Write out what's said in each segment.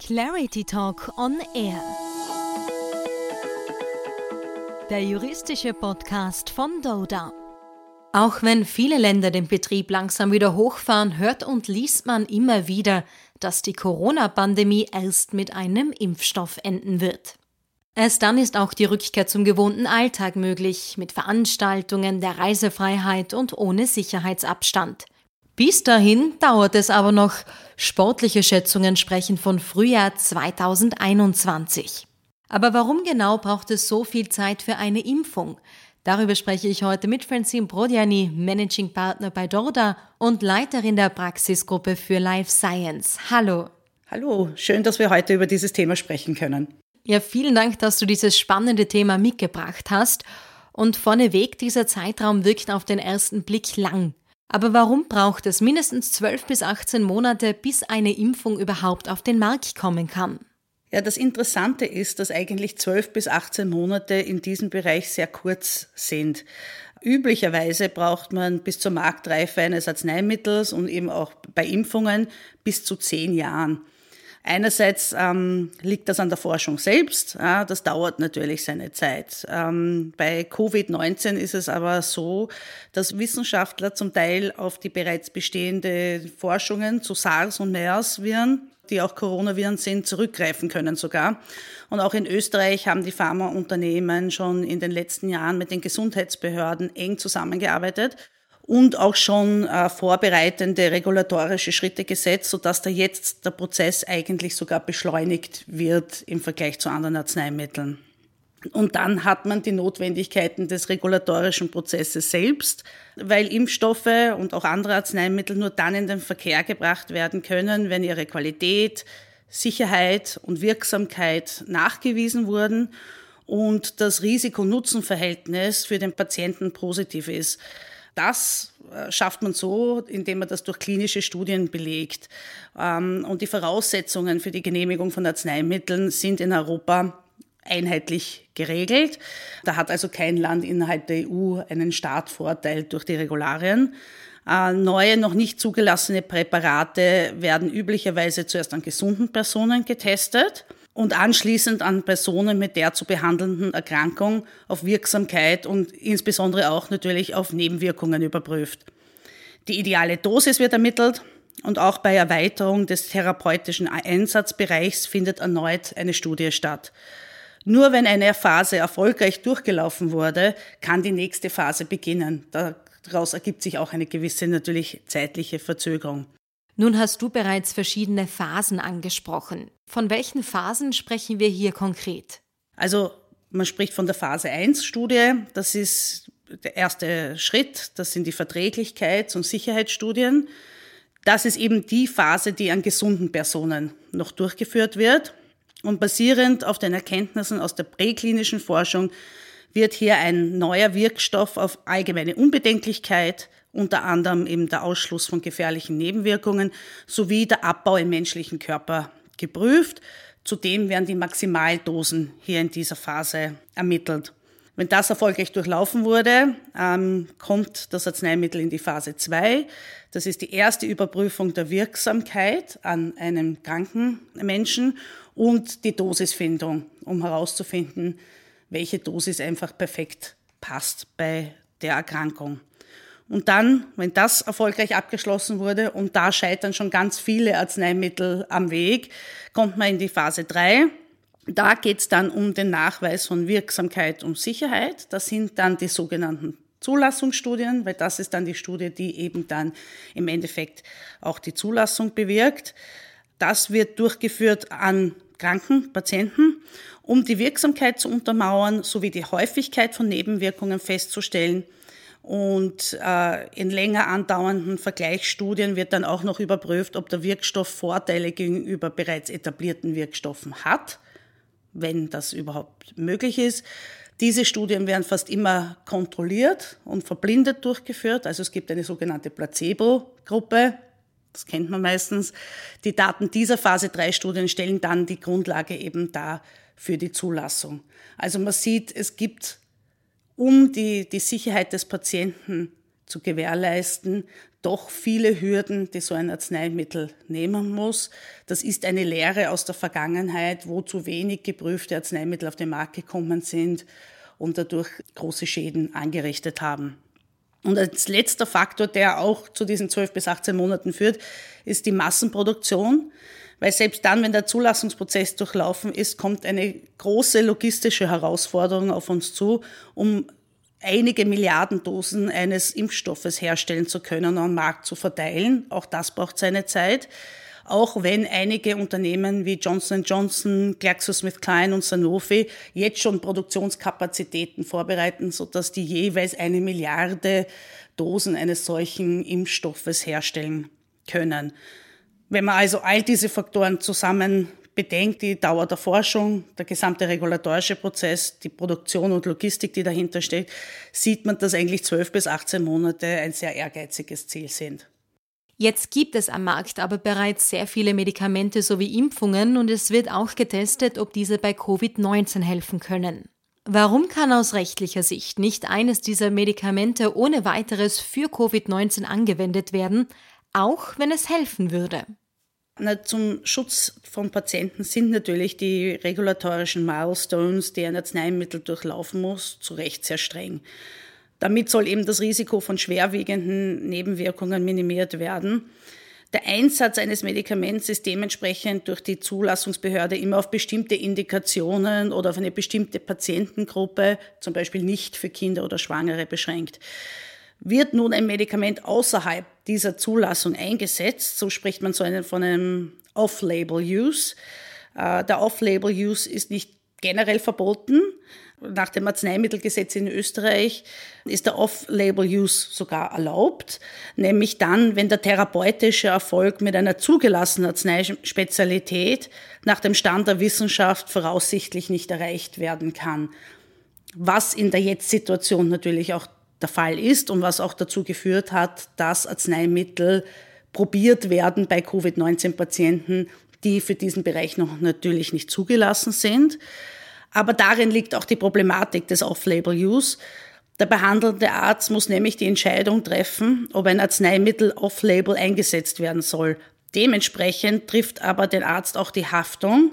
Clarity Talk on Air. Der juristische Podcast von Doda. Auch wenn viele Länder den Betrieb langsam wieder hochfahren, hört und liest man immer wieder, dass die Corona-Pandemie erst mit einem Impfstoff enden wird. Erst dann ist auch die Rückkehr zum gewohnten Alltag möglich, mit Veranstaltungen, der Reisefreiheit und ohne Sicherheitsabstand. Bis dahin dauert es aber noch. Sportliche Schätzungen sprechen von Frühjahr 2021. Aber warum genau braucht es so viel Zeit für eine Impfung? Darüber spreche ich heute mit Francine Brodiani, Managing Partner bei Dorda und Leiterin der Praxisgruppe für Life Science. Hallo. Hallo, schön, dass wir heute über dieses Thema sprechen können. Ja, vielen Dank, dass du dieses spannende Thema mitgebracht hast. Und vorneweg, dieser Zeitraum wirkt auf den ersten Blick lang. Aber warum braucht es mindestens 12 bis 18 Monate, bis eine Impfung überhaupt auf den Markt kommen kann? Ja, das Interessante ist, dass eigentlich 12 bis 18 Monate in diesem Bereich sehr kurz sind. Üblicherweise braucht man bis zur Marktreife eines Arzneimittels und eben auch bei Impfungen bis zu 10 Jahren. Einerseits ähm, liegt das an der Forschung selbst, ja, das dauert natürlich seine Zeit. Ähm, bei Covid-19 ist es aber so, dass Wissenschaftler zum Teil auf die bereits bestehende Forschungen zu SARS und MERS-Viren die auch Coronaviren sind, zurückgreifen können sogar. Und auch in Österreich haben die Pharmaunternehmen schon in den letzten Jahren mit den Gesundheitsbehörden eng zusammengearbeitet und auch schon äh, vorbereitende regulatorische Schritte gesetzt, sodass da jetzt der Prozess eigentlich sogar beschleunigt wird im Vergleich zu anderen Arzneimitteln. Und dann hat man die Notwendigkeiten des regulatorischen Prozesses selbst, weil Impfstoffe und auch andere Arzneimittel nur dann in den Verkehr gebracht werden können, wenn ihre Qualität, Sicherheit und Wirksamkeit nachgewiesen wurden und das Risiko-Nutzen-Verhältnis für den Patienten positiv ist. Das äh, schafft man so, indem man das durch klinische Studien belegt. Ähm, und die Voraussetzungen für die Genehmigung von Arzneimitteln sind in Europa einheitlich geregelt. Da hat also kein Land innerhalb der EU einen Startvorteil durch die Regularien. Äh, neue, noch nicht zugelassene Präparate werden üblicherweise zuerst an gesunden Personen getestet und anschließend an Personen mit der zu behandelnden Erkrankung auf Wirksamkeit und insbesondere auch natürlich auf Nebenwirkungen überprüft. Die ideale Dosis wird ermittelt und auch bei Erweiterung des therapeutischen Einsatzbereichs findet erneut eine Studie statt. Nur wenn eine Phase erfolgreich durchgelaufen wurde, kann die nächste Phase beginnen. Daraus ergibt sich auch eine gewisse natürlich zeitliche Verzögerung. Nun hast du bereits verschiedene Phasen angesprochen. Von welchen Phasen sprechen wir hier konkret? Also man spricht von der Phase 1 Studie. Das ist der erste Schritt. Das sind die Verträglichkeits- und Sicherheitsstudien. Das ist eben die Phase, die an gesunden Personen noch durchgeführt wird. Und basierend auf den Erkenntnissen aus der präklinischen Forschung wird hier ein neuer Wirkstoff auf allgemeine Unbedenklichkeit, unter anderem eben der Ausschluss von gefährlichen Nebenwirkungen sowie der Abbau im menschlichen Körper geprüft. Zudem werden die Maximaldosen hier in dieser Phase ermittelt. Wenn das erfolgreich durchlaufen wurde, ähm, kommt das Arzneimittel in die Phase 2. Das ist die erste Überprüfung der Wirksamkeit an einem kranken Menschen und die Dosisfindung, um herauszufinden, welche Dosis einfach perfekt passt bei der Erkrankung. Und dann, wenn das erfolgreich abgeschlossen wurde, und da scheitern schon ganz viele Arzneimittel am Weg, kommt man in die Phase 3. Da geht es dann um den Nachweis von Wirksamkeit und Sicherheit. Das sind dann die sogenannten Zulassungsstudien, weil das ist dann die Studie, die eben dann im Endeffekt auch die Zulassung bewirkt. Das wird durchgeführt an kranken Patienten, um die Wirksamkeit zu untermauern sowie die Häufigkeit von Nebenwirkungen festzustellen. Und äh, in länger andauernden Vergleichsstudien wird dann auch noch überprüft, ob der Wirkstoff Vorteile gegenüber bereits etablierten Wirkstoffen hat, wenn das überhaupt möglich ist. Diese Studien werden fast immer kontrolliert und verblindet durchgeführt. Also es gibt eine sogenannte Placebo-Gruppe, das kennt man meistens. Die Daten dieser Phase 3 Studien stellen dann die Grundlage eben dar für die Zulassung. Also man sieht, es gibt, um die, die Sicherheit des Patienten zu gewährleisten, doch viele Hürden, die so ein Arzneimittel nehmen muss. Das ist eine Lehre aus der Vergangenheit, wo zu wenig geprüfte Arzneimittel auf den Markt gekommen sind und dadurch große Schäden angerichtet haben. Und als letzter Faktor, der auch zu diesen 12 bis 18 Monaten führt, ist die Massenproduktion. Weil selbst dann, wenn der Zulassungsprozess durchlaufen ist, kommt eine große logistische Herausforderung auf uns zu, um einige Milliarden Dosen eines Impfstoffes herstellen zu können und am Markt zu verteilen. Auch das braucht seine Zeit. Auch wenn einige Unternehmen wie Johnson Johnson, GlaxoSmithKline und Sanofi jetzt schon Produktionskapazitäten vorbereiten, sodass die jeweils eine Milliarde Dosen eines solchen Impfstoffes herstellen können. Wenn man also all diese Faktoren zusammen bedenkt, die Dauer der Forschung, der gesamte regulatorische Prozess, die Produktion und Logistik, die dahinter steht, sieht man, dass eigentlich 12 bis 18 Monate ein sehr ehrgeiziges Ziel sind. Jetzt gibt es am Markt aber bereits sehr viele Medikamente sowie Impfungen und es wird auch getestet, ob diese bei Covid-19 helfen können. Warum kann aus rechtlicher Sicht nicht eines dieser Medikamente ohne weiteres für Covid-19 angewendet werden, auch wenn es helfen würde? Na, zum Schutz von Patienten sind natürlich die regulatorischen Milestones, die ein Arzneimittel durchlaufen muss, zu Recht sehr streng. Damit soll eben das Risiko von schwerwiegenden Nebenwirkungen minimiert werden. Der Einsatz eines Medikaments ist dementsprechend durch die Zulassungsbehörde immer auf bestimmte Indikationen oder auf eine bestimmte Patientengruppe, zum Beispiel nicht für Kinder oder Schwangere, beschränkt. Wird nun ein Medikament außerhalb dieser Zulassung eingesetzt, so spricht man so einen, von einem Off-Label-Use. Äh, der Off-Label-Use ist nicht generell verboten. Nach dem Arzneimittelgesetz in Österreich ist der Off-Label-Use sogar erlaubt, nämlich dann, wenn der therapeutische Erfolg mit einer zugelassenen Arzneispezialität nach dem Stand der Wissenschaft voraussichtlich nicht erreicht werden kann. Was in der Jetzt-Situation natürlich auch der Fall ist und was auch dazu geführt hat, dass Arzneimittel probiert werden bei Covid-19-Patienten, die für diesen Bereich noch natürlich nicht zugelassen sind. Aber darin liegt auch die Problematik des Off-Label-Use. Der behandelnde Arzt muss nämlich die Entscheidung treffen, ob ein Arzneimittel off-label eingesetzt werden soll. Dementsprechend trifft aber den Arzt auch die Haftung,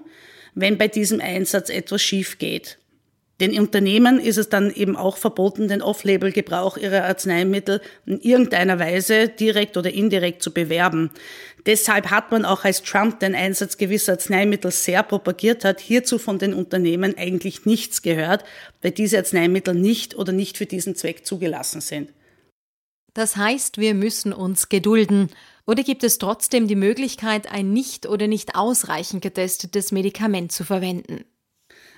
wenn bei diesem Einsatz etwas schief geht. Den Unternehmen ist es dann eben auch verboten, den Off-Label-Gebrauch ihrer Arzneimittel in irgendeiner Weise direkt oder indirekt zu bewerben. Deshalb hat man auch als Trump den Einsatz gewisser Arzneimittel sehr propagiert hat, hierzu von den Unternehmen eigentlich nichts gehört, weil diese Arzneimittel nicht oder nicht für diesen Zweck zugelassen sind. Das heißt, wir müssen uns gedulden. Oder gibt es trotzdem die Möglichkeit, ein nicht oder nicht ausreichend getestetes Medikament zu verwenden?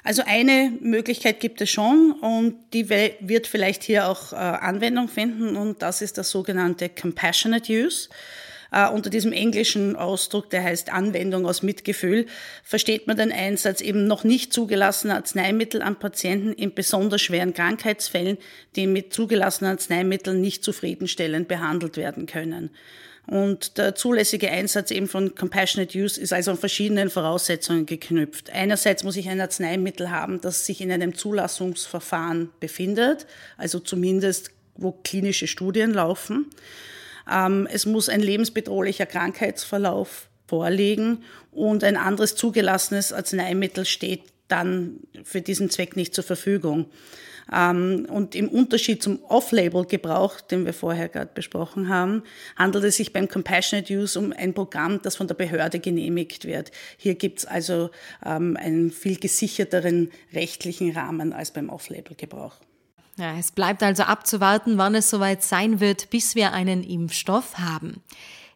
Also eine Möglichkeit gibt es schon und die wird vielleicht hier auch äh, Anwendung finden und das ist das sogenannte Compassionate Use. Uh, unter diesem englischen Ausdruck, der heißt Anwendung aus Mitgefühl, versteht man den Einsatz eben noch nicht zugelassener Arzneimittel an Patienten in besonders schweren Krankheitsfällen, die mit zugelassenen Arzneimitteln nicht zufriedenstellend behandelt werden können. Und der zulässige Einsatz eben von Compassionate Use ist also an verschiedenen Voraussetzungen geknüpft. Einerseits muss ich ein Arzneimittel haben, das sich in einem Zulassungsverfahren befindet, also zumindest wo klinische Studien laufen. Ähm, es muss ein lebensbedrohlicher Krankheitsverlauf vorliegen und ein anderes zugelassenes Arzneimittel steht dann für diesen Zweck nicht zur Verfügung. Ähm, und im Unterschied zum Off-Label-Gebrauch, den wir vorher gerade besprochen haben, handelt es sich beim Compassionate Use um ein Programm, das von der Behörde genehmigt wird. Hier gibt es also ähm, einen viel gesicherteren rechtlichen Rahmen als beim Off-Label-Gebrauch. Ja, es bleibt also abzuwarten, wann es soweit sein wird, bis wir einen Impfstoff haben.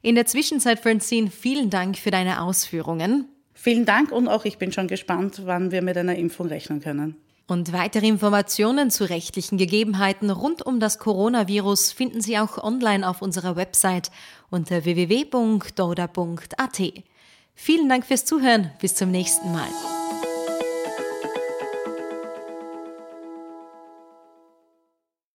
In der Zwischenzeit, Francine, vielen Dank für deine Ausführungen. Vielen Dank und auch ich bin schon gespannt, wann wir mit einer Impfung rechnen können. Und weitere Informationen zu rechtlichen Gegebenheiten rund um das Coronavirus finden Sie auch online auf unserer Website unter www.doda.at. Vielen Dank fürs Zuhören. Bis zum nächsten Mal.